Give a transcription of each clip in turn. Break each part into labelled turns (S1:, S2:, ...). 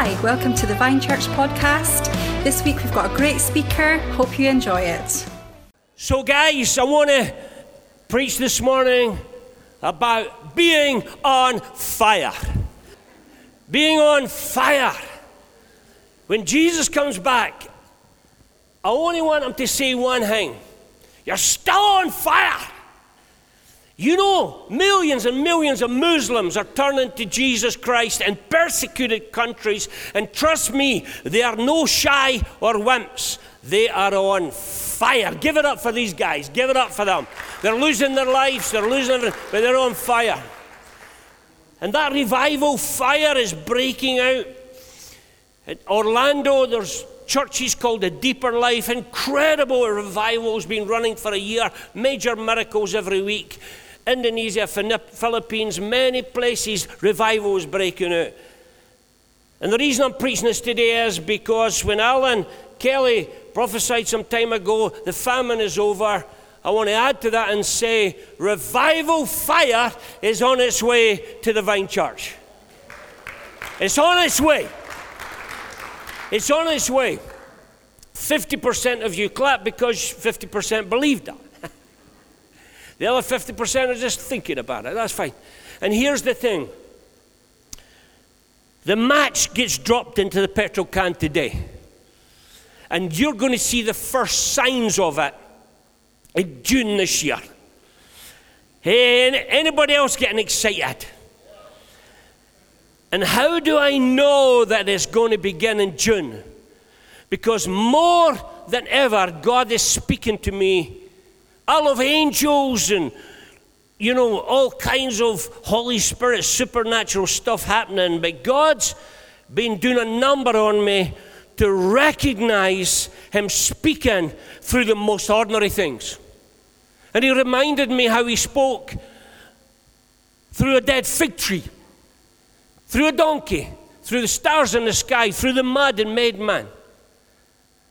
S1: Hi, welcome to the Vine Church podcast. This week we've got a great speaker. Hope you enjoy it.
S2: So, guys, I want to preach this morning about being on fire. Being on fire. When Jesus comes back, I only want him to say one thing You're still on fire. You know, millions and millions of Muslims are turning to Jesus Christ in persecuted countries, and trust me, they are no shy or wimps. They are on fire. Give it up for these guys. Give it up for them. They're losing their lives, they're losing but they're on fire. And that revival fire is breaking out. At Orlando, there's churches called the Deeper Life. Incredible revival has been running for a year. Major miracles every week. Indonesia, Philippines, many places, revival is breaking out. And the reason I'm preaching this today is because when Alan Kelly prophesied some time ago, the famine is over. I want to add to that and say, revival fire is on its way to the Vine Church. It's on its way. It's on its way. 50% of you clap because 50% believed that. The other 50% are just thinking about it. That's fine. And here's the thing the match gets dropped into the petrol can today. And you're going to see the first signs of it in June this year. Hey, anybody else getting excited? And how do I know that it's going to begin in June? Because more than ever, God is speaking to me all of angels and you know all kinds of holy spirit supernatural stuff happening. But god's been doing a number on me to recognize him speaking through the most ordinary things. And he reminded me how he spoke through a dead fig tree through a donkey through the stars in the sky through the mud and made man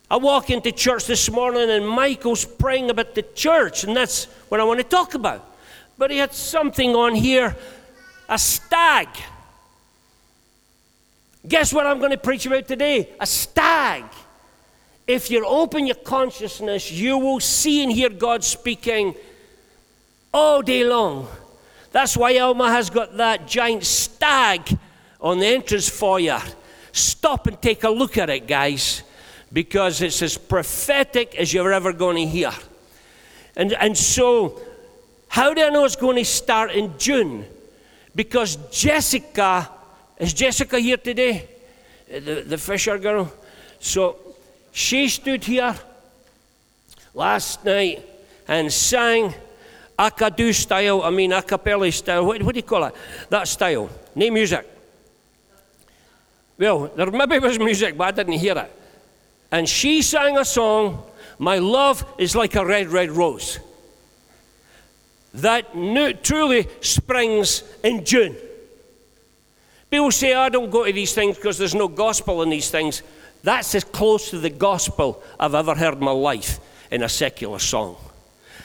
S2: I walk into church this morning and Michael's praying about the church, and that's what I want to talk about. But he had something on here a stag. Guess what I'm going to preach about today? A stag. If you open your consciousness, you will see and hear God speaking all day long. That's why Alma has got that giant stag on the entrance foyer. Stop and take a look at it, guys because it's as prophetic as you're ever going to hear. And, and so, how do I know it's going to start in June? Because Jessica, is Jessica here today? The, the Fisher girl? So, she stood here last night and sang Akadu style, I mean a cappella style. What, what do you call it? That style. Name music. Well, there maybe was music, but I didn't hear it and she sang a song, My Love is Like a Red, Red Rose, that new, truly springs in June. People say, I don't go to these things because there's no gospel in these things. That's as close to the gospel I've ever heard in my life in a secular song.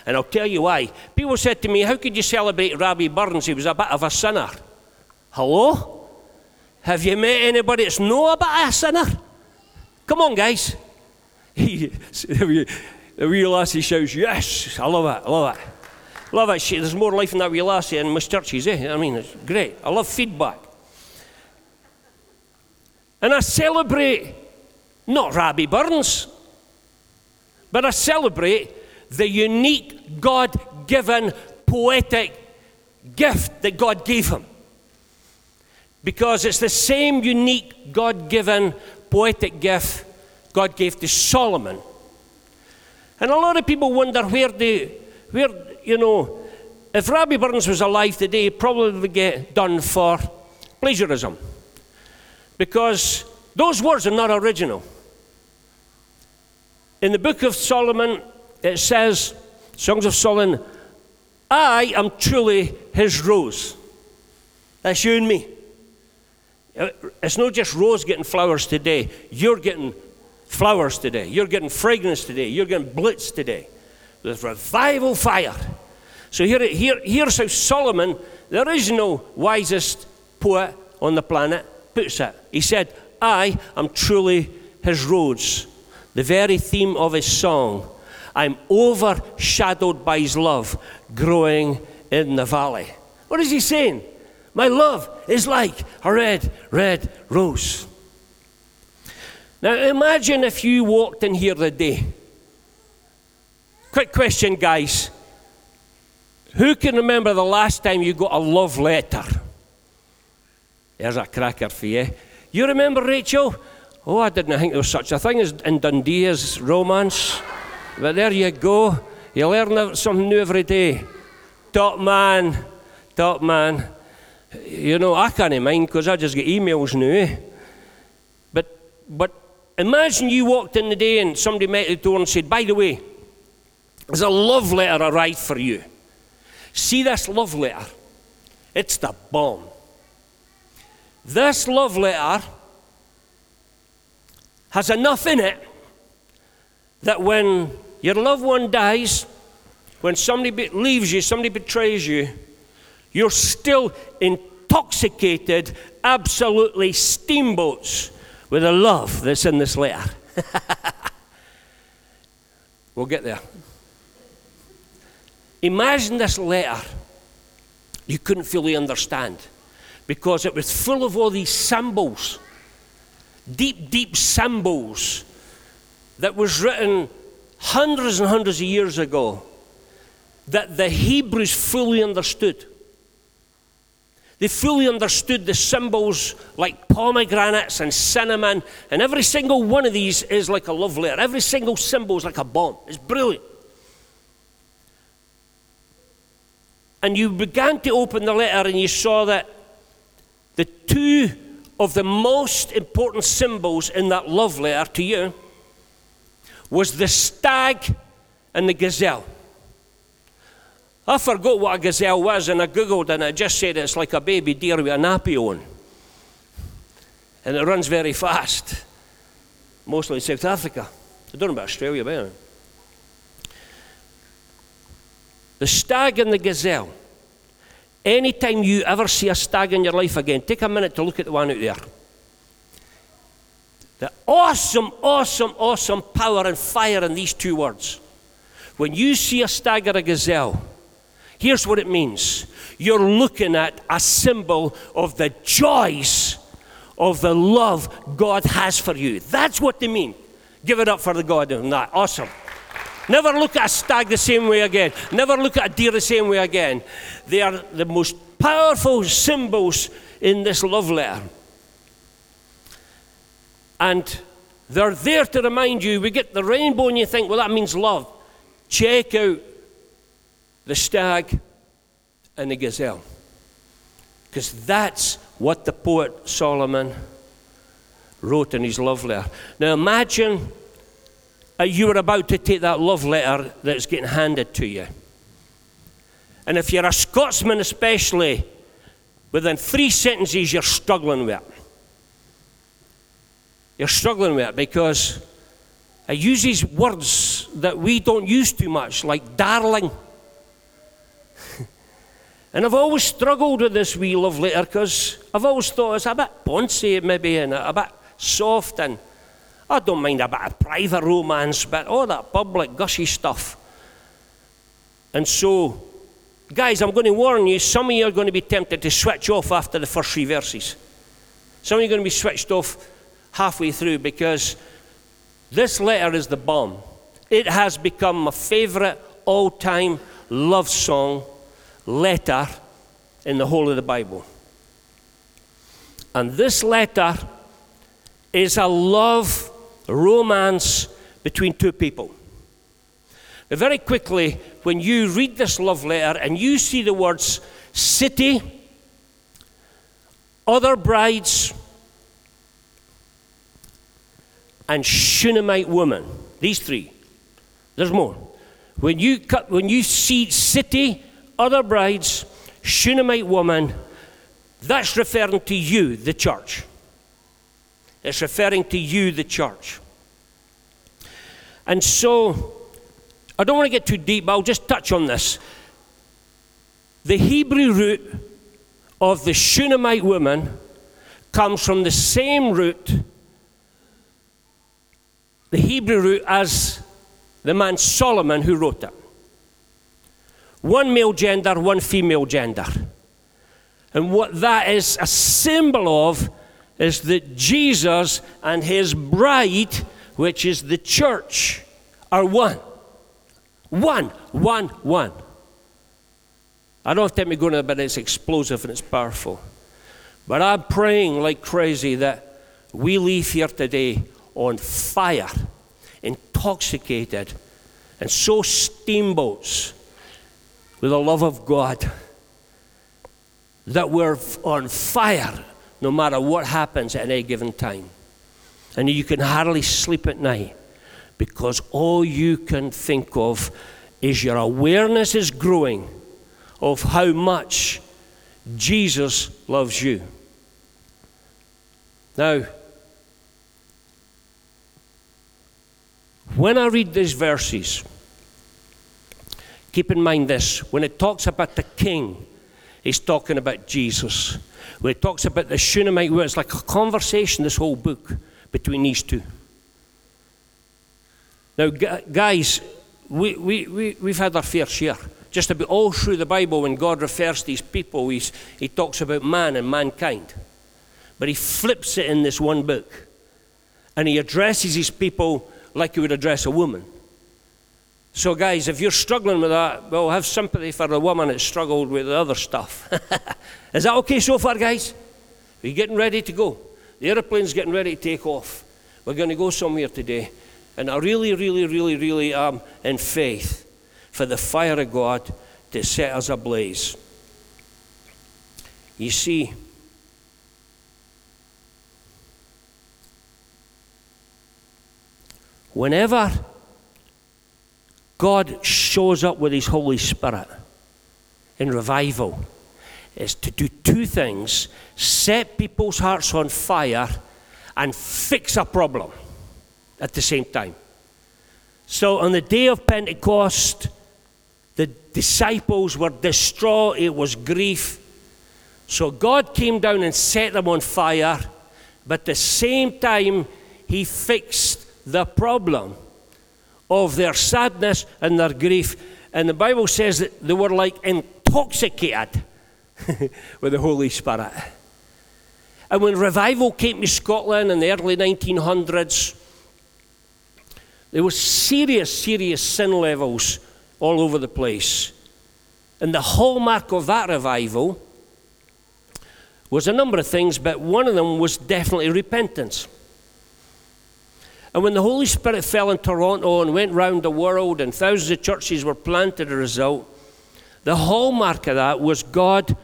S2: And I'll tell you why. People said to me, How could you celebrate Robbie Burns? He was a bit of a sinner. Hello? Have you met anybody that's know about a sinner? Come on, guys. the wee lassie shouts, Yes! I love it, I love it. Love it. There's more life in that wee lassie than most churches, eh? I mean, it's great. I love feedback. And I celebrate not Robbie Burns, but I celebrate the unique God given poetic gift that God gave him. Because it's the same unique God given poetic gift God gave to Solomon. And a lot of people wonder where the, where, you know, if Robbie Burns was alive today, he'd probably get done for plagiarism. Because those words are not original. In the book of Solomon, it says, Songs of Solomon, I am truly his rose. That's you and me. Uh, it's not just Rose getting flowers today. You're getting flowers today. You're getting fragrance today. You're getting blitz today. There's revival fire. So here, here, here's how Solomon, there is no wisest poet on the planet, puts it. He said, I am truly his rose, the very theme of his song. I'm overshadowed by his love growing in the valley. What is he saying? My love is like a red, red rose. Now imagine if you walked in here today. Quick question, guys. Who can remember the last time you got a love letter? There's a cracker for you. You remember, Rachel? Oh, I didn't think there was such a thing as in Dundee as romance. But there you go. You learn something new every day. Top man, top man. You know, I can't mind because I just get emails now. Eh? But, but imagine you walked in the day and somebody met the door and said, By the way, there's a love letter arrived for you. See this love letter? It's the bomb. This love letter has enough in it that when your loved one dies, when somebody leaves you, somebody betrays you, you're still intoxicated, absolutely steamboats with the love that's in this letter. we'll get there. Imagine this letter you couldn't fully understand because it was full of all these symbols, deep, deep symbols that was written hundreds and hundreds of years ago that the Hebrews fully understood. They fully understood the symbols like pomegranates and cinnamon, and every single one of these is like a love letter. Every single symbol is like a bomb. It's brilliant. And you began to open the letter and you saw that the two of the most important symbols in that love letter to you was the stag and the gazelle. I forgot what a gazelle was and I googled and I just said it's like a baby deer with a nappy on. And it runs very fast, mostly in South Africa. I don't know about Australia, but anyway. The stag and the gazelle. Anytime you ever see a stag in your life again, take a minute to look at the one out there. The awesome, awesome, awesome power and fire in these two words. When you see a stag or a gazelle, here's what it means you're looking at a symbol of the joys of the love God has for you. That's what they mean. Give it up for the God in that. Awesome. Never look at a stag the same way again. Never look at a deer the same way again. They are the most powerful symbols in this love letter. And they're there to remind you. We get the rainbow and you think, well, that means love. Check out the stag and the gazelle. Because that's what the poet Solomon wrote in his love letter. Now imagine you were about to take that love letter that's getting handed to you. And if you're a Scotsman, especially, within three sentences, you're struggling with it. You're struggling with it because it uses words that we don't use too much, like darling. And I've always struggled with this wee love letter because I've always thought it's a bit boncy, maybe, and a bit soft and I don't mind a bit of private romance, but all that public gushy stuff. And so, guys, I'm going to warn you some of you are going to be tempted to switch off after the first three verses. Some of you are going to be switched off halfway through because this letter is the bomb. It has become my favorite all time love song letter in the whole of the Bible. And this letter is a love romance between two people. Now, very quickly, when you read this love letter and you see the words city, other brides, and Shunammite woman, these three, there's more. When you, cut, when you see city, other brides, Shunammite woman, that's referring to you, the church. It's referring to you, the church. And so, I don't want to get too deep, but I'll just touch on this. The Hebrew root of the Shunammite woman comes from the same root the Hebrew root as the man Solomon who wrote it. One male gender, one female gender. And what that is a symbol of is that Jesus and his bride, which is the church, are one. One, one, one. I don't have to go into it, but it's explosive and it's powerful. But I'm praying like crazy that we leave here today on fire, intoxicated, and so steamboats with the love of God that we're on fire no matter what happens at any given time. And you can hardly sleep at night because all you can think of is your awareness is growing of how much Jesus loves you. Now, when I read these verses, keep in mind this when it talks about the king, he's talking about Jesus. When it talks about the Shunammite, well, it's like a conversation, this whole book, between these two. Now, guys, we, we, we, we've had our fair share. Just about all through the Bible, when God refers to these people, he's, he talks about man and mankind. But he flips it in this one book. And he addresses his people like he would address a woman. So, guys, if you're struggling with that, well, have sympathy for the woman that struggled with the other stuff. Is that okay so far, guys? We're getting ready to go. The airplane's getting ready to take off. We're going to go somewhere today. And I really, really, really, really am in faith for the fire of God to set us ablaze. You see, whenever God shows up with His Holy Spirit in revival, is to do two things set people's hearts on fire and fix a problem at the same time. So on the day of Pentecost, the disciples were distraught, it was grief. So God came down and set them on fire, but at the same time, He fixed the problem of their sadness and their grief. And the Bible says that they were like intoxicated with the Holy Spirit. And when revival came to Scotland in the early 1900s, there were serious, serious sin levels all over the place. And the hallmark of that revival was a number of things, but one of them was definitely repentance. And when the Holy Spirit fell in Toronto and went round the world and thousands of churches were planted as a result, the hallmark of that was God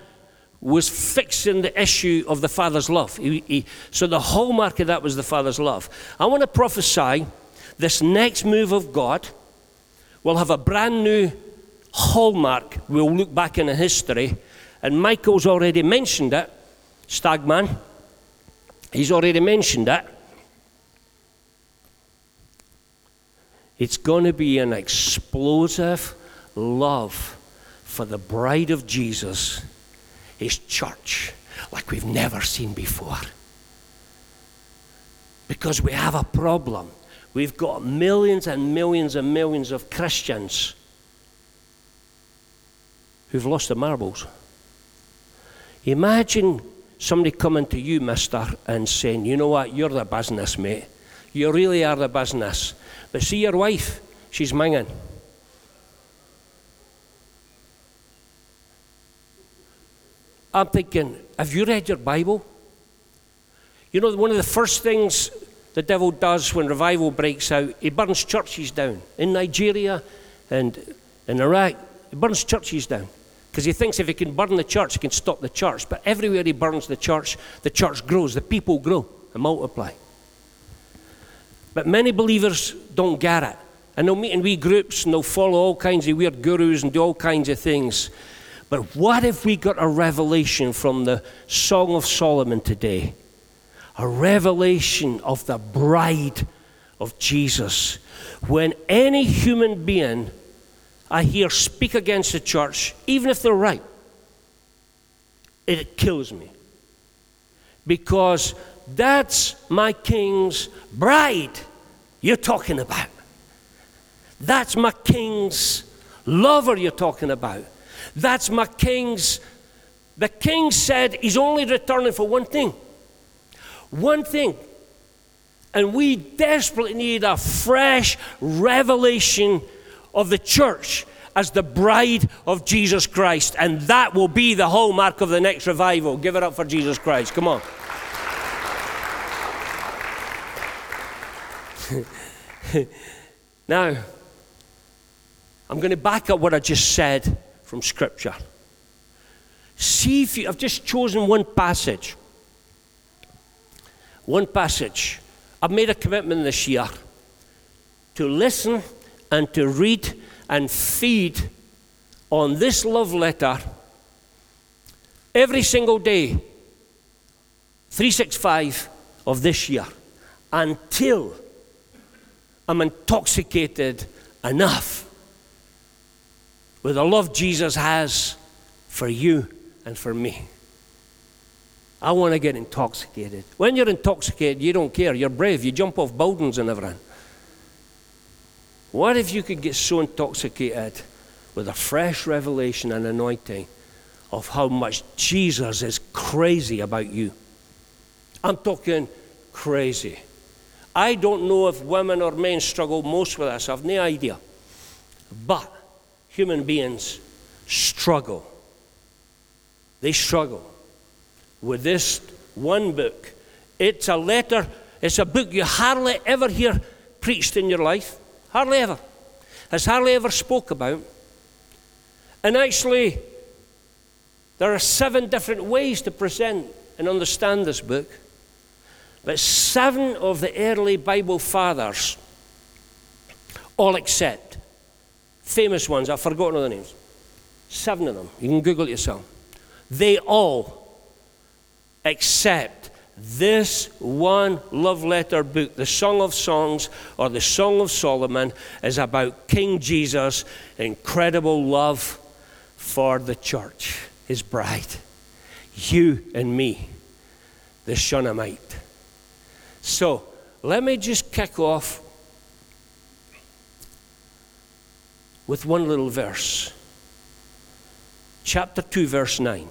S2: was fixing the issue of the Father's love. He, he, so the hallmark of that was the Father's love. I want to prophesy this next move of God will have a brand new hallmark. We'll look back in history, and Michael's already mentioned it, Stagman. He's already mentioned it. It's going to be an explosive love for the bride of Jesus, his church, like we've never seen before. Because we have a problem. We've got millions and millions and millions of Christians who've lost their marbles. Imagine somebody coming to you, mister, and saying, You know what, you're the business, mate. You really are the business. But see your wife, she's minging. I'm thinking, have you read your Bible? You know, one of the first things the devil does when revival breaks out, he burns churches down. In Nigeria and in Iraq, he burns churches down. Because he thinks if he can burn the church, he can stop the church. But everywhere he burns the church, the church grows, the people grow and multiply. But many believers don't get it. And they'll meet in wee groups and they'll follow all kinds of weird gurus and do all kinds of things. But what if we got a revelation from the Song of Solomon today? A revelation of the bride of Jesus. When any human being I hear speak against the church, even if they're right, it kills me. Because that's my king's bride. You're talking about. That's my king's lover you're talking about. That's my king's. The king said he's only returning for one thing. One thing. And we desperately need a fresh revelation of the church as the bride of Jesus Christ. And that will be the hallmark of the next revival. Give it up for Jesus Christ. Come on. now, I'm going to back up what I just said from Scripture. See if you, I've just chosen one passage. One passage. I've made a commitment this year to listen and to read and feed on this love letter every single day, 365 of this year, until I'm intoxicated enough with the love Jesus has for you and for me. I want to get intoxicated. When you're intoxicated, you don't care. You're brave. You jump off buildings and everything. What if you could get so intoxicated with a fresh revelation and anointing of how much Jesus is crazy about you? I'm talking crazy. I don't know if women or men struggle most with this, I've no idea. But human beings struggle. They struggle with this one book. It's a letter, it's a book you hardly ever hear preached in your life. Hardly ever. Has hardly ever spoke about. And actually, there are seven different ways to present and understand this book. But seven of the early Bible fathers, all except famous ones, I've forgotten all the names, seven of them, you can Google it yourself, they all accept this one love letter book, the Song of Songs or the Song of Solomon, is about King Jesus' incredible love for the church, his bride. You and me, the Shunammite. So, let me just kick off with one little verse. Chapter 2, verse 9.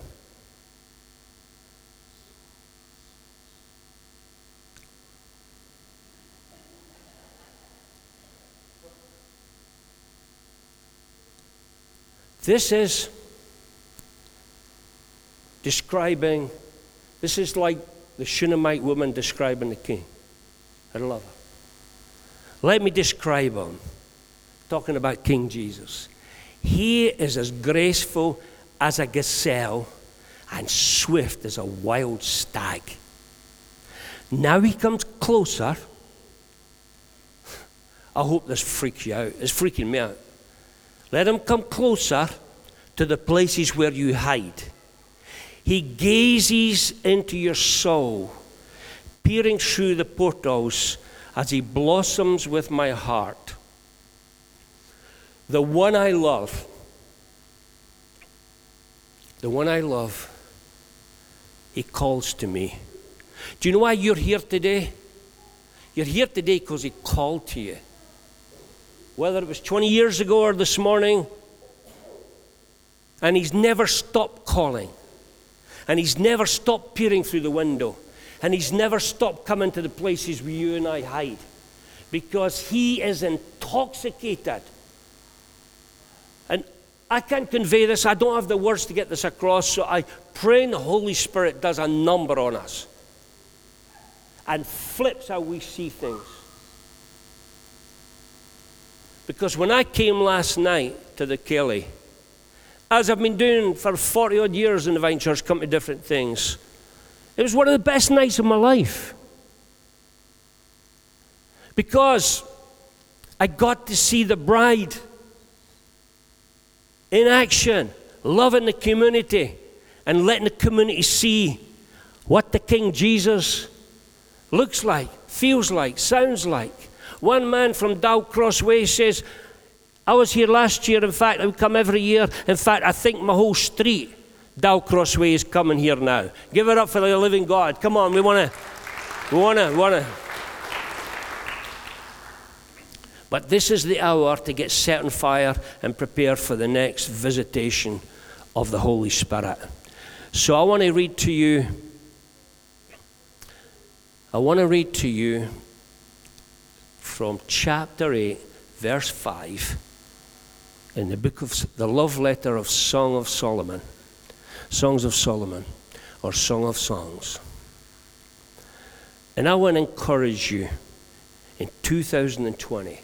S2: This is describing, this is like the Shunammite woman describing the king. I love her. Let me describe him, talking about King Jesus. He is as graceful as a gazelle and swift as a wild stag. Now he comes closer. I hope this freaks you out. It's freaking me out. Let him come closer to the places where you hide. He gazes into your soul, peering through the portals as he blossoms with my heart. The one I love, the one I love, he calls to me. Do you know why you're here today? You're here today because he called to you whether it was 20 years ago or this morning. And he's never stopped calling. And he's never stopped peering through the window. And he's never stopped coming to the places where you and I hide. Because he is intoxicated. And I can't convey this. I don't have the words to get this across. So I pray the Holy Spirit does a number on us and flips how we see things. Because when I came last night to the Kelly, as I've been doing for 40 odd years in the Vine Church, come to different things, it was one of the best nights of my life. Because I got to see the bride in action, loving the community, and letting the community see what the King Jesus looks like, feels like, sounds like. One man from Dowcross Way says, I was here last year. In fact, I come every year. In fact, I think my whole street, Dowcross Way, is coming here now. Give it up for the living God. Come on, we want to, we want to, want to. But this is the hour to get set on fire and prepare for the next visitation of the Holy Spirit. So I want to read to you. I want to read to you from chapter 8, verse 5, in the book of the love letter of Song of Solomon, Songs of Solomon, or Song of Songs. And I want to encourage you in 2020,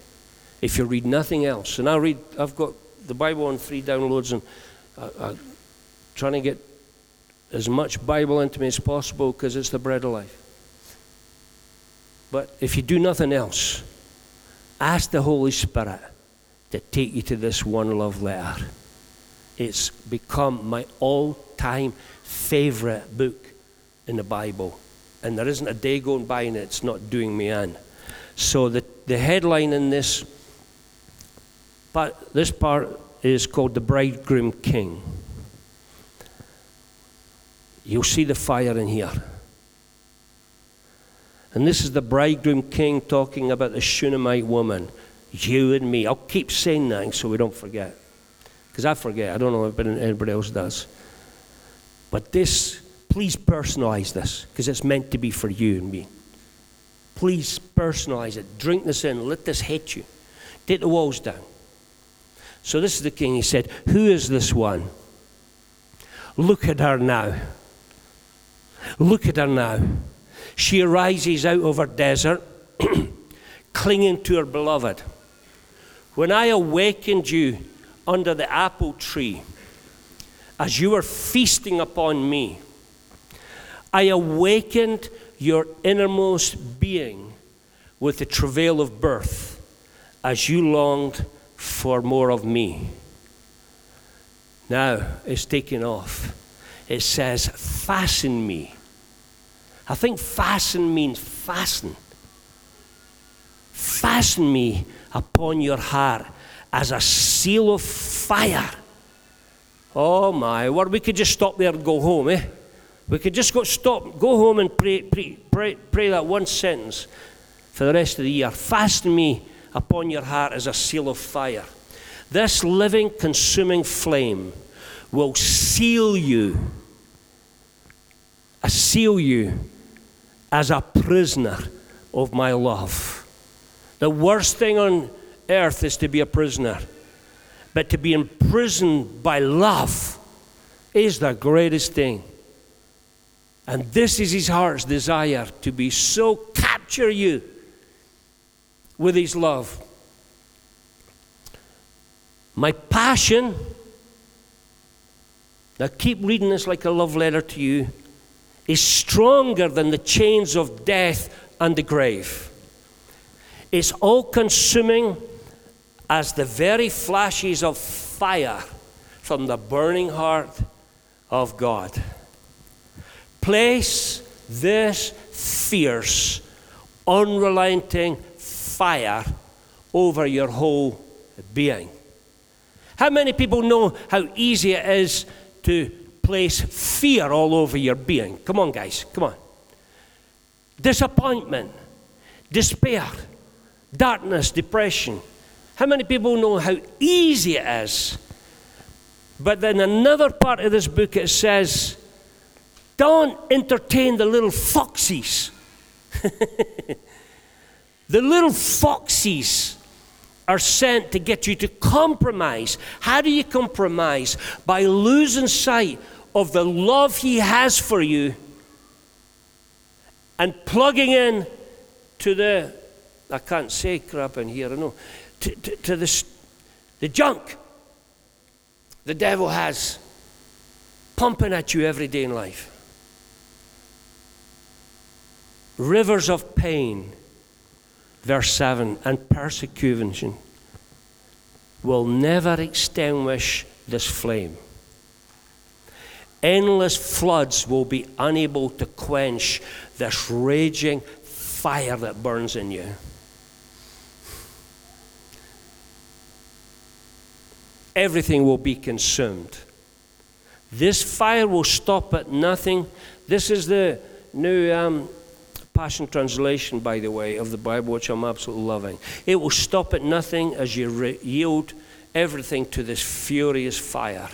S2: if you read nothing else, and I read, I've got the Bible on free downloads, and I, I'm trying to get as much Bible into me as possible because it's the bread of life. But if you do nothing else, ask the Holy Spirit to take you to this one love letter. It's become my all time favorite book in the Bible. And there isn't a day going by and it's not doing me in. So the, the headline in this part, this part is called The Bridegroom King. You'll see the fire in here. And this is the bridegroom king talking about the Shunammite woman. You and me. I'll keep saying that so we don't forget. Because I forget. I don't know if anybody else does. But this, please personalize this, because it's meant to be for you and me. Please personalize it. Drink this in. Let this hit you. Take the walls down. So this is the king. He said, Who is this one? Look at her now. Look at her now. She arises out of her desert, clinging to her beloved. When I awakened you under the apple tree, as you were feasting upon me, I awakened your innermost being with the travail of birth as you longed for more of me. Now it's taking off. It says, Fasten me. I think fasten means fasten. Fasten me upon your heart as a seal of fire. Oh my, word, we could just stop there and go home, eh? We could just go stop, go home and pray, pray, pray, pray that one sentence for the rest of the year. Fasten me upon your heart as a seal of fire. This living, consuming flame will seal you, I seal you as a prisoner of my love. The worst thing on earth is to be a prisoner, but to be imprisoned by love is the greatest thing. And this is his heart's desire to be so capture you with his love. My passion, now keep reading this like a love letter to you, is stronger than the chains of death and the grave. It's all consuming as the very flashes of fire from the burning heart of God. Place this fierce, unrelenting fire over your whole being. How many people know how easy it is to place fear all over your being? Come on, guys, come on. Disappointment, despair, darkness, depression. How many people know how easy it is? But then another part of this book it says, don't entertain the little foxies. the little foxies are sent to get you to compromise. How do you compromise? By losing sight of the love He has for you and plugging in to the, I can't say crap in here, I know, to, to, to the, the junk the devil has pumping at you every day in life. Rivers of pain verse 7 and persecution will never extinguish this flame. Endless floods will be unable to quench this raging fire that burns in you. Everything will be consumed. This fire will stop at nothing. This is the new um, Passion Translation, by the way, of the Bible, which I'm absolutely loving. It will stop at nothing as you re- yield everything to this furious fire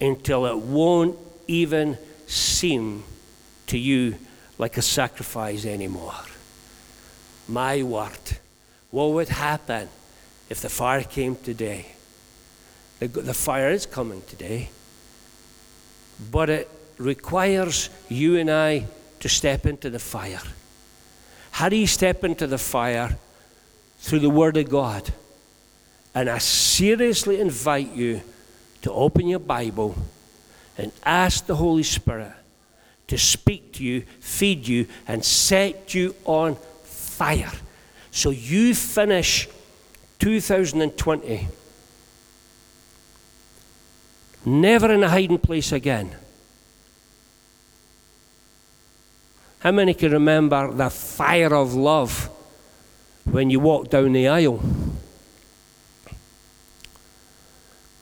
S2: until it won't even seem to you like a sacrifice anymore. My word, what would happen if the fire came today? The, the fire is coming today, but it requires you and I to step into the fire. How do you step into the fire? Through the Word of God. And I seriously invite you to open your Bible and ask the Holy Spirit to speak to you, feed you, and set you on fire. So you finish 2020 never in a hiding place again. How many can remember the fire of love when you walked down the aisle?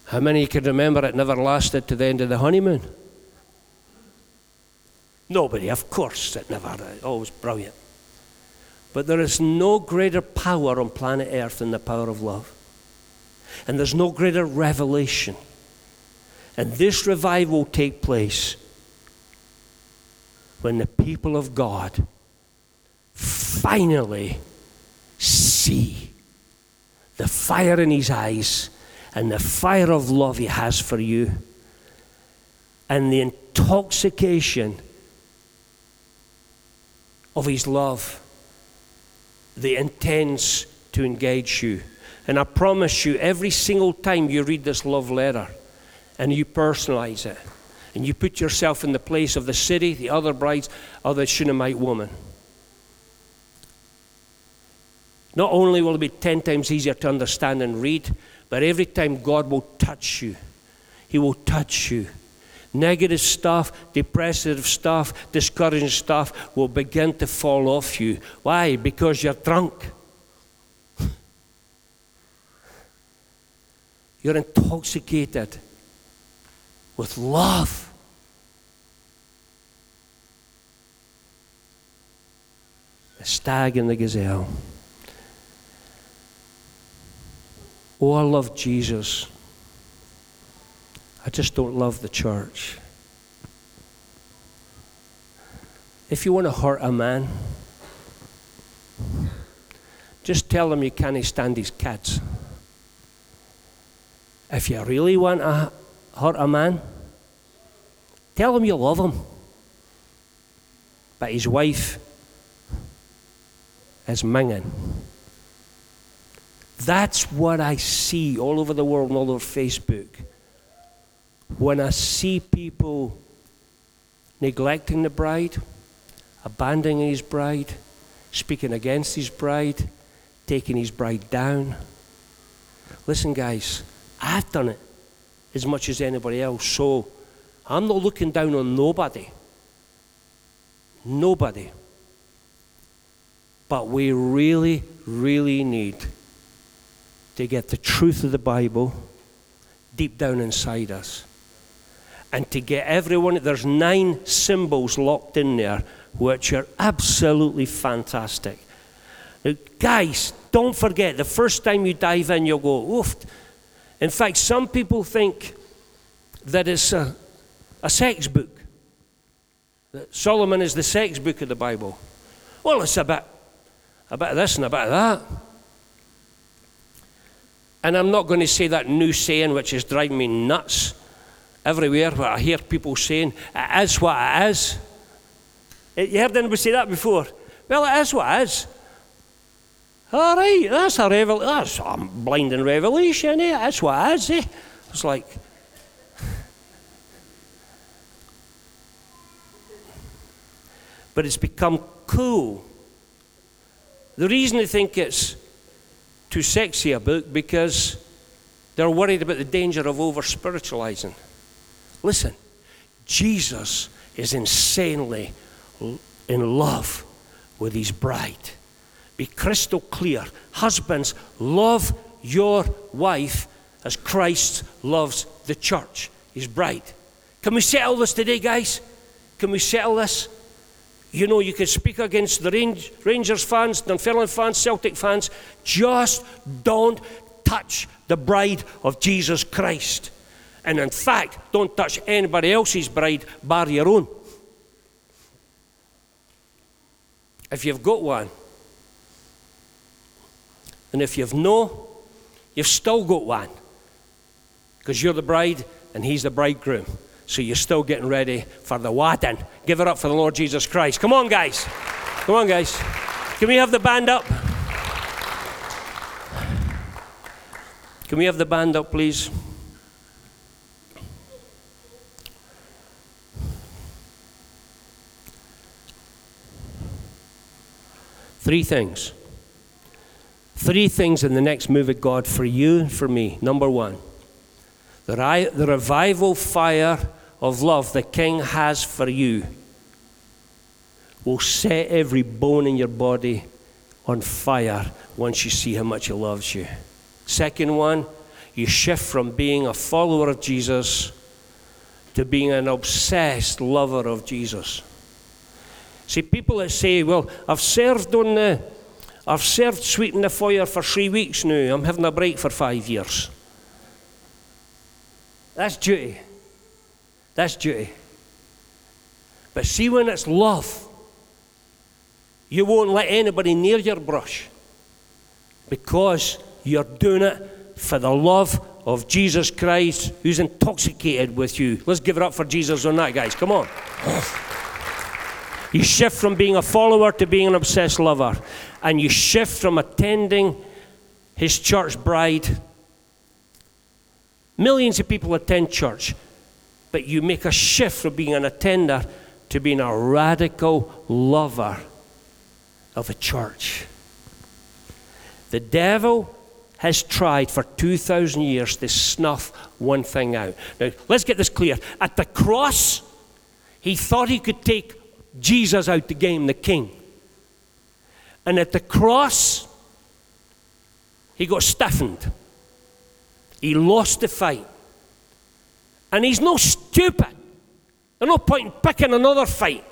S2: How many can remember it never lasted to the end of the honeymoon? Nobody, of course, it never. Oh, always brilliant. But there is no greater power on planet Earth than the power of love. And there's no greater revelation. And this revival will take place when the people of God finally see the fire in his eyes and the fire of love he has for you and the intoxication of his love that intends to engage you. And I promise you, every single time you read this love letter and you personalize it, and you put yourself in the place of the city, the other brides, or the Shunammite woman. Not only will it be 10 times easier to understand and read, but every time God will touch you, He will touch you. Negative stuff, depressive stuff, discouraging stuff will begin to fall off you. Why? Because you're drunk. You're intoxicated with love. The stag and the gazelle. Oh, I love Jesus. I just don't love the church. If you want to hurt a man, just tell him you can't stand his kids. If you really want to hurt a man, tell him you love him. But his wife is minging. That's what I see all over the world and all over Facebook. When I see people neglecting the bride, abandoning his bride, speaking against his bride, taking his bride down. Listen, guys, I've done it as much as anybody else. So I'm not looking down on nobody. Nobody. But we really, really need to get the truth of the Bible deep down inside us. And to get everyone, there's nine symbols locked in there, which are absolutely fantastic. Now, guys, don't forget, the first time you dive in, you'll go, oof, in fact, some people think that it's a, a sex book. That Solomon is the sex book of the Bible. Well, it's a bit, a bit of this and a bit of that. And I'm not going to say that new saying which is driving me nuts everywhere where I hear people saying, it is what it is. Eh, you heard anybody say that before? Well, it is what it is. All right, that's a revel. That's a blinding revelation, eh? That's what is, eh? It's like. But it's become cool. The reason they think it's too sexy a book because they're worried about the danger of over spiritualizing. Listen, Jesus is insanely in love with his bride be crystal clear. Husbands, love your wife as Christ loves the church, his bride. Can we settle this today, guys? Can we settle this? You know, you can speak against the Rangers fans, Dunfermline fans, Celtic fans. Just don't touch the bride of Jesus Christ. And in fact, don't touch anybody else's bride bar your own. If you've got one, and if you've no, you've still got one. Because you're the bride and he's the bridegroom. So you're still getting ready for the wedding. Give it up for the Lord Jesus Christ. Come on, guys. Come on, guys. Can we have the band up? Can we have the band up, please? Three things. Three things in the next move of God for you and for me. Number one, the, the revival fire of love the King has for you will set every bone in your body on fire once you see how much He loves you. Second one, you shift from being a follower of Jesus to being an obsessed lover of Jesus. See, people that say, Well, I've served on the, I've served sweet in the fire for three weeks now, I'm having a break for five years. That's duty. That's duty. But see, when it's love, you won't let anybody near your brush because you're doing it for the love of Jesus Christ who's intoxicated with you. Let's give it up for Jesus on that, guys. Come on. You shift from being a follower to being an obsessed lover. And you shift from attending his church bride. Millions of people attend church but you make a shift from being an attender to being a radical lover of a church. The devil has tried for 2,000 years to snuff one thing out. Now, let's get this clear. At the cross, he thought he could take Jesus out the game, the king. And at the cross, he got stiffened. He lost the fight. And he's no stupid. There's no point in picking another fight.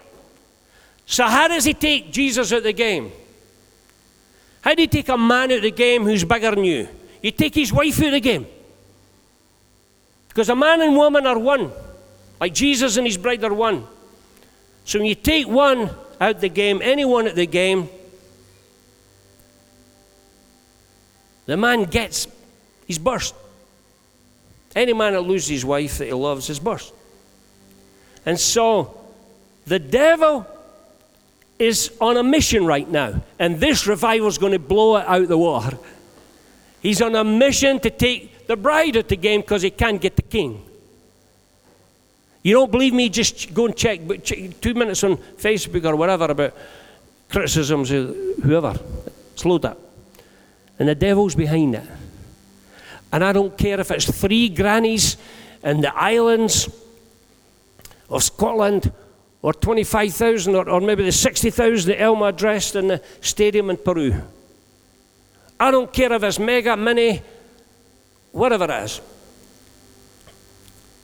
S2: So, how does he take Jesus out of the game? How do you take a man out of the game who's bigger than you? You take his wife out of the game. Because a man and woman are one. Like Jesus and his bride are one. So when you take one out the game, anyone at the game, the man gets, he's burst. Any man that loses his wife that he loves is burst. And so the devil is on a mission right now, and this revival is going to blow it out the water. He's on a mission to take the bride at the game because he can't get the king. You don't believe me? Just go and check, check two minutes on Facebook or whatever about criticisms of whoever. Slow that. And the devil's behind it. And I don't care if it's three grannies in the islands of Scotland or 25,000 or, or maybe the 60,000 that Elma addressed in the stadium in Peru. I don't care if it's mega, mini, whatever it is.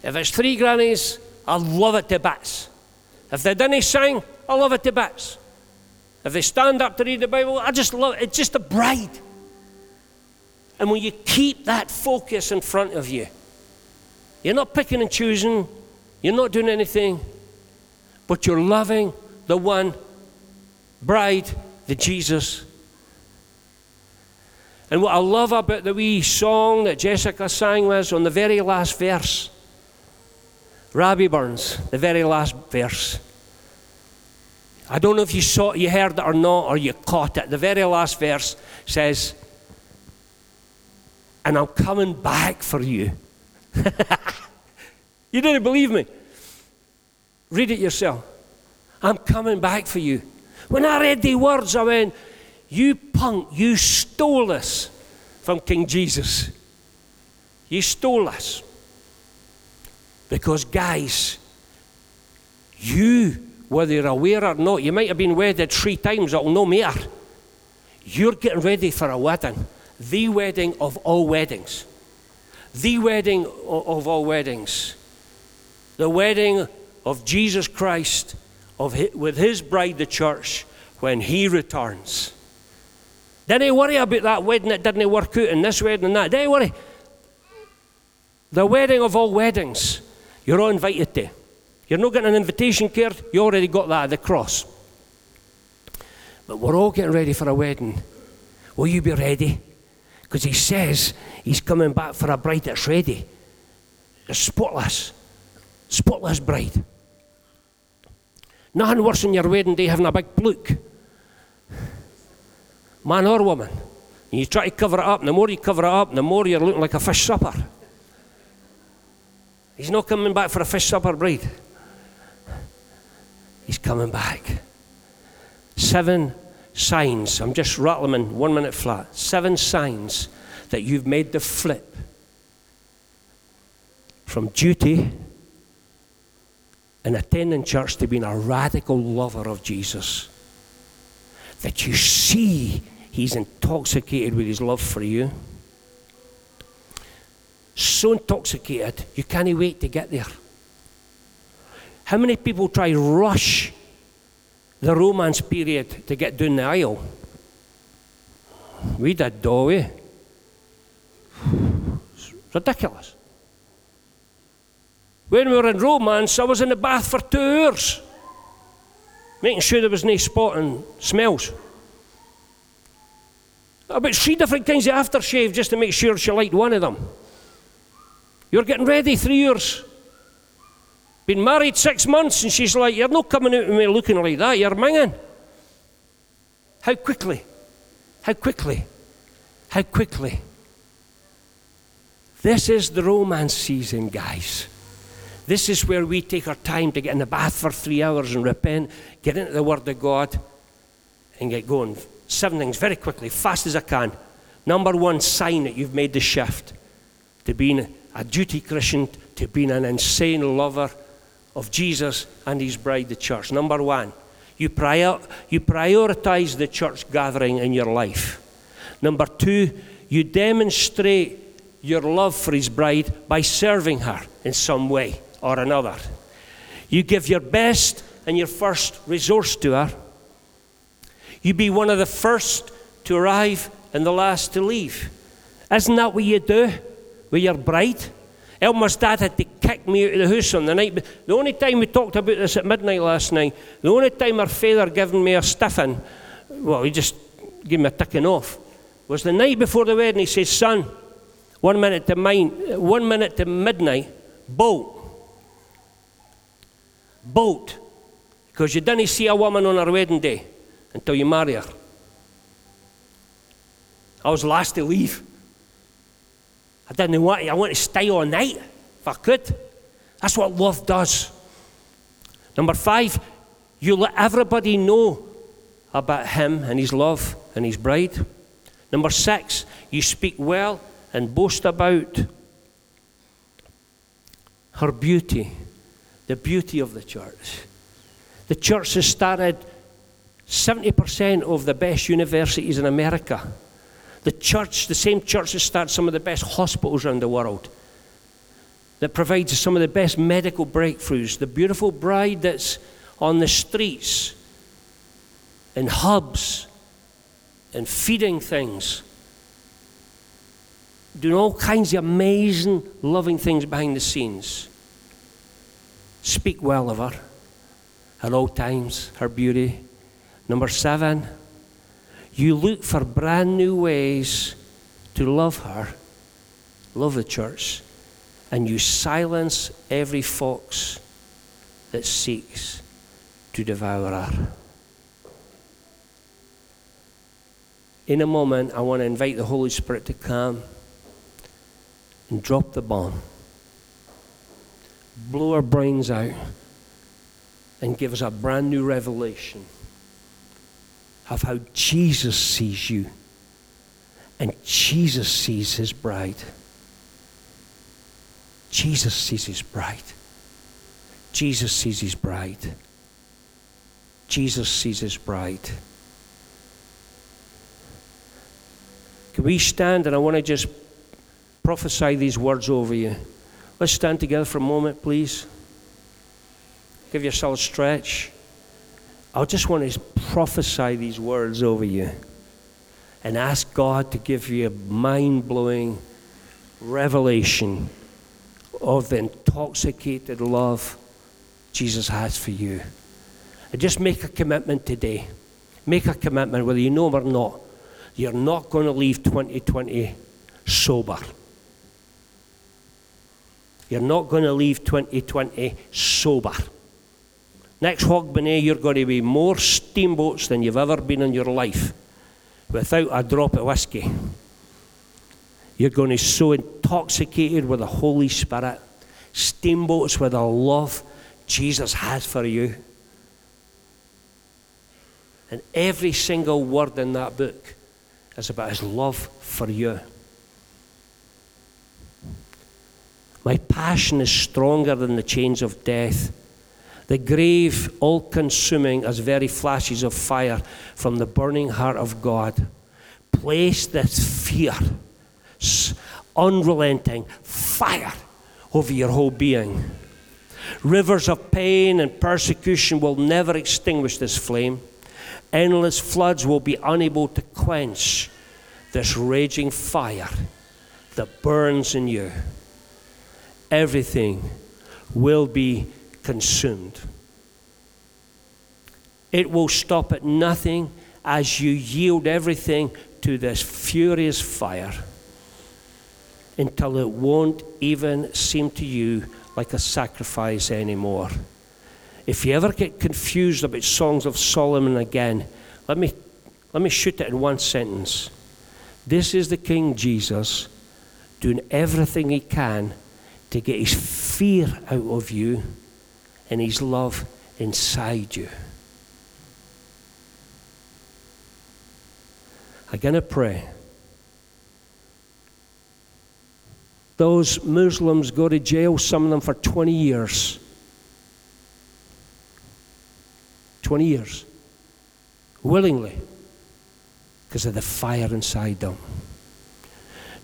S2: If it's three grannies, I love it to bits. If they didn't sing, I love it to bits. If they stand up to read the Bible, I just love it. It's just a bride. And when you keep that focus in front of you, you're not picking and choosing, you're not doing anything, but you're loving the one bride, the Jesus. And what I love about the wee song that Jessica sang was on the very last verse. Robbie Burns, the very last verse. I don't know if you saw you heard it or not, or you caught it. The very last verse says, and I'm coming back for you. you didn't believe me. Read it yourself. I'm coming back for you. When I read the words, I went, You punk, you stole this from King Jesus. You stole this. Because, guys, you, whether you're aware or not, you might have been wedded three times, it'll no matter. You're getting ready for a wedding the wedding of all weddings. The wedding of all weddings. The wedding of Jesus Christ of hi- with his bride, the church, when he returns. Didn't worry about that wedding that didn't work out and this wedding and that. Didn't worry. The wedding of all weddings, you're all invited to. You're not getting an invitation card, you already got that at the cross. But we're all getting ready for a wedding. Will you be ready? Because he says he's coming back for a bride that's ready. A spotless, spotless bride. Nothing worse than your wedding day having a big pluke. Man or woman. And you try to cover it up, and the more you cover it up, the more you're looking like a fish supper. He's not coming back for a fish supper bride. He's coming back. Seven signs. I'm just rattling in one minute flat. Seven signs that you've made the flip from duty and attending church to being a radical lover of Jesus. That you see he's intoxicated with his love for you. So intoxicated, you can't wait to get there. How many people try rush the romance period to get down the aisle? We did, do we? It's ridiculous. When we were in romance, I was in the bath for two hours, making sure there was no spot and smells. About three different kinds of aftershave just to make sure she liked one of them. You're getting ready three years. Been married six months, and she's like, You're not coming out with me looking like that, you're minging. How quickly? How quickly? How quickly? This is the romance season, guys. This is where we take our time to get in the bath for three hours and repent, get into the Word of God, and get going. Seven things very quickly, fast as I can. Number one sign that you've made the shift to being a duty Christian, to being an insane lover of Jesus and his bride, the church. Number one, you, prior, you prioritize the church gathering in your life. Number two, you demonstrate your love for his bride by serving her in some way or another. You give your best and your first resource to her. You be one of the first to arrive and the last to leave. Isn't that what you do with your bride? Elma's dad had to kick me out of the house on the night. The only time we talked about this at midnight last night, the only time our father given me a stiffing, well, he just gave me a ticking off, was the night before the wedding. He says, Son, one minute to mine, one minute to midnight, bolt. Bolt. Because you didn't see a woman on her wedding day until you marry her. I was last to leave. I didn't want I want to stay all night if I could. That's what love does. Number five, you let everybody know about him and his love and his bride. Number six, you speak well and boast about her beauty, the beauty of the church. The church has started 70% of the best universities in America. The church, the same church that starts some of the best hospitals around the world, that provides some of the best medical breakthroughs, the beautiful bride that's on the streets, in hubs, and feeding things, doing all kinds of amazing, loving things behind the scenes. Speak well of her at all times, her beauty. Number seven, you look for brand new ways to love her, love the church, and you silence every fox that seeks to devour her. In a moment, I want to invite the Holy Spirit to come and drop the bomb, blow our brains out, and give us a brand new revelation of how Jesus sees you and Jesus sees his bride. Jesus sees his bride. Jesus sees his bride. Jesus sees his bride. Can we stand and I want to just prophesy these words over you? Let's stand together for a moment, please. Give yourself a stretch. I just want to prophesy these words over you and ask God to give you a mind blowing revelation of the intoxicated love Jesus has for you. And just make a commitment today. Make a commitment, whether you know or not. You're not going to leave 2020 sober. You're not going to leave 2020 sober. Next Hogmanay, you're going to be more steamboats than you've ever been in your life without a drop of whiskey. You're going to be so intoxicated with the Holy Spirit, steamboats with the love Jesus has for you. And every single word in that book is about his love for you. My passion is stronger than the chains of death. The grave, all consuming as very flashes of fire from the burning heart of God. Place this fear, unrelenting fire over your whole being. Rivers of pain and persecution will never extinguish this flame. Endless floods will be unable to quench this raging fire that burns in you everything will be consumed. It will stop at nothing as you yield everything to this furious fire until it won't even seem to you like a sacrifice anymore. If you ever get confused about Songs of Solomon again, let me, let me shoot it in one sentence. This is the King Jesus doing everything he can to get his fear out of you and his love inside you. I'm going to pray. Those Muslims go to jail, some of them for 20 years. 20 years. Willingly. Because of the fire inside them.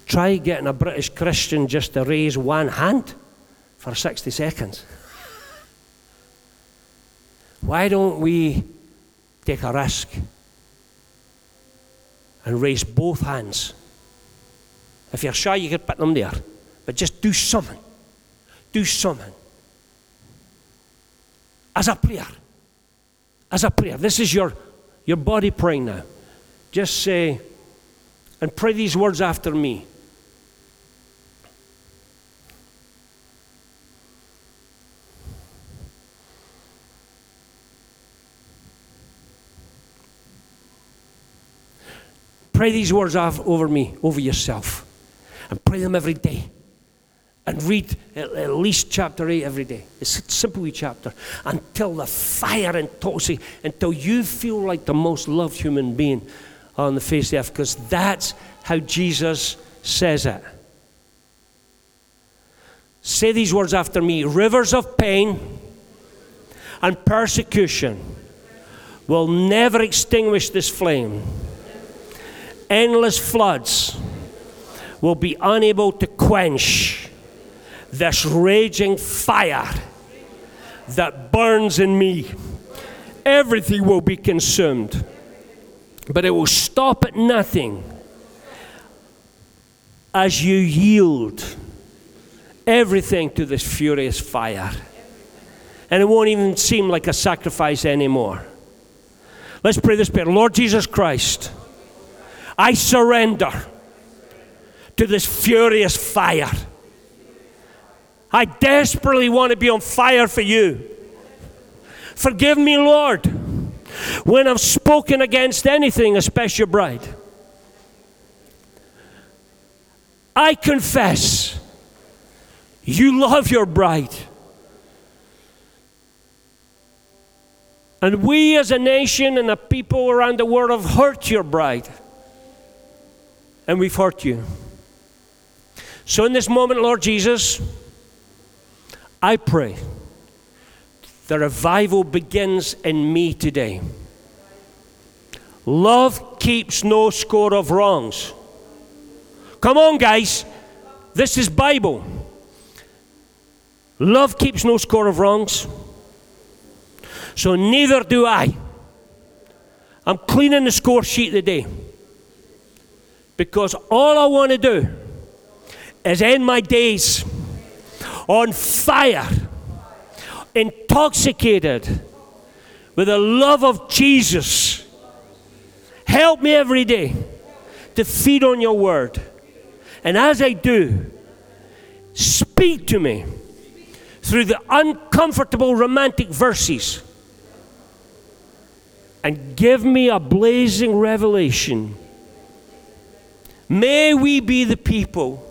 S2: Try getting a British Christian just to raise one hand for 60 seconds. Why don't we take a risk and raise both hands? If you're shy, you could put them there. But just do something. Do something. As a prayer. As a prayer. This is your, your body praying now. Just say, and pray these words after me. Pray these words over me, over yourself. And pray them every day. And read at least chapter 8 every day. It's a simple chapter. Until the fire intoxicates, until you feel like the most loved human being on the face of the earth. Because that's how Jesus says it. Say these words after me rivers of pain and persecution will never extinguish this flame endless floods will be unable to quench this raging fire that burns in me. Everything will be consumed, but it will stop at nothing as you yield everything to this furious fire. And it won't even seem like a sacrifice anymore. Let's pray this prayer Lord Jesus Christ. I surrender to this furious fire. I desperately want to be on fire for you. Forgive me, Lord, when I've spoken against anything, especially your bride. I confess you love your bride. And we as a nation and the people around the world have hurt your bride and we've hurt you. So, in this moment, Lord Jesus, I pray the revival begins in me today. Love keeps no score of wrongs. Come on, guys. This is Bible. Love keeps no score of wrongs. So neither do I. I'm cleaning the score sheet today. Because all I want to do is end my days on fire, intoxicated with the love of Jesus. Help me every day to feed on your word. And as I do, speak to me through the uncomfortable romantic verses and give me a blazing revelation. May we be the people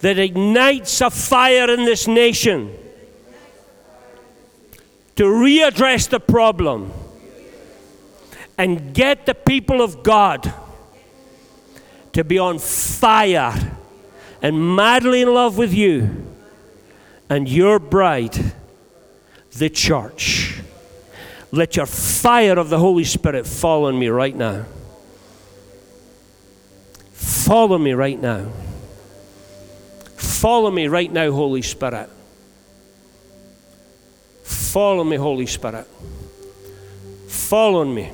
S2: that ignites a fire in this nation to readdress the problem and get the people of God to be on fire and madly in love with you and your bride, the church. Let your fire of the Holy Spirit fall on me right now. Follow me right now. Follow me right now, Holy Spirit. Follow me, Holy Spirit. Follow me.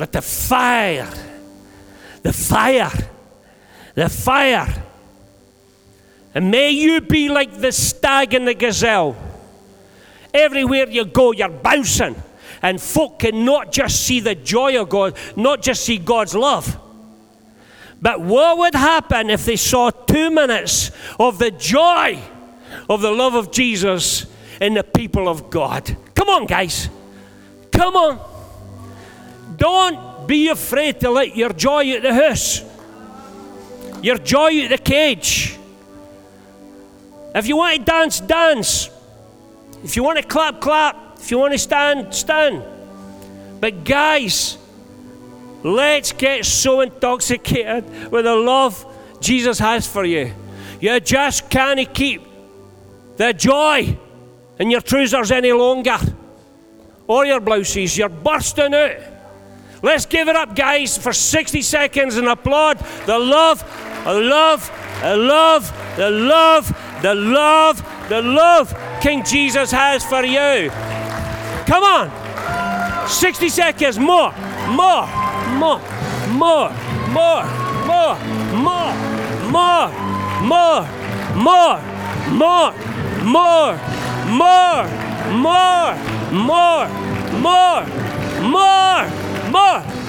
S2: Let the fire, the fire, the fire, and may you be like the stag and the gazelle. Everywhere you go, you're bouncing, and folk can not just see the joy of God, not just see God's love but what would happen if they saw two minutes of the joy of the love of Jesus in the people of God? Come on, guys. Come on. Don't be afraid to let your joy out the house, your joy out the cage. If you want to dance, dance. If you want to clap, clap. If you want to stand, stand. But, guys, Let's get so intoxicated with the love Jesus has for you. You just can't keep the joy in your trousers any longer or your blouses. You're bursting out. Let's give it up, guys, for 60 seconds and applaud the love, the love, the love, the love, the love, the love King Jesus has for you. Come on. 60 seconds, more, more more, more, more, more, more, more, more, more, more, more, more, more, more, more, more, more.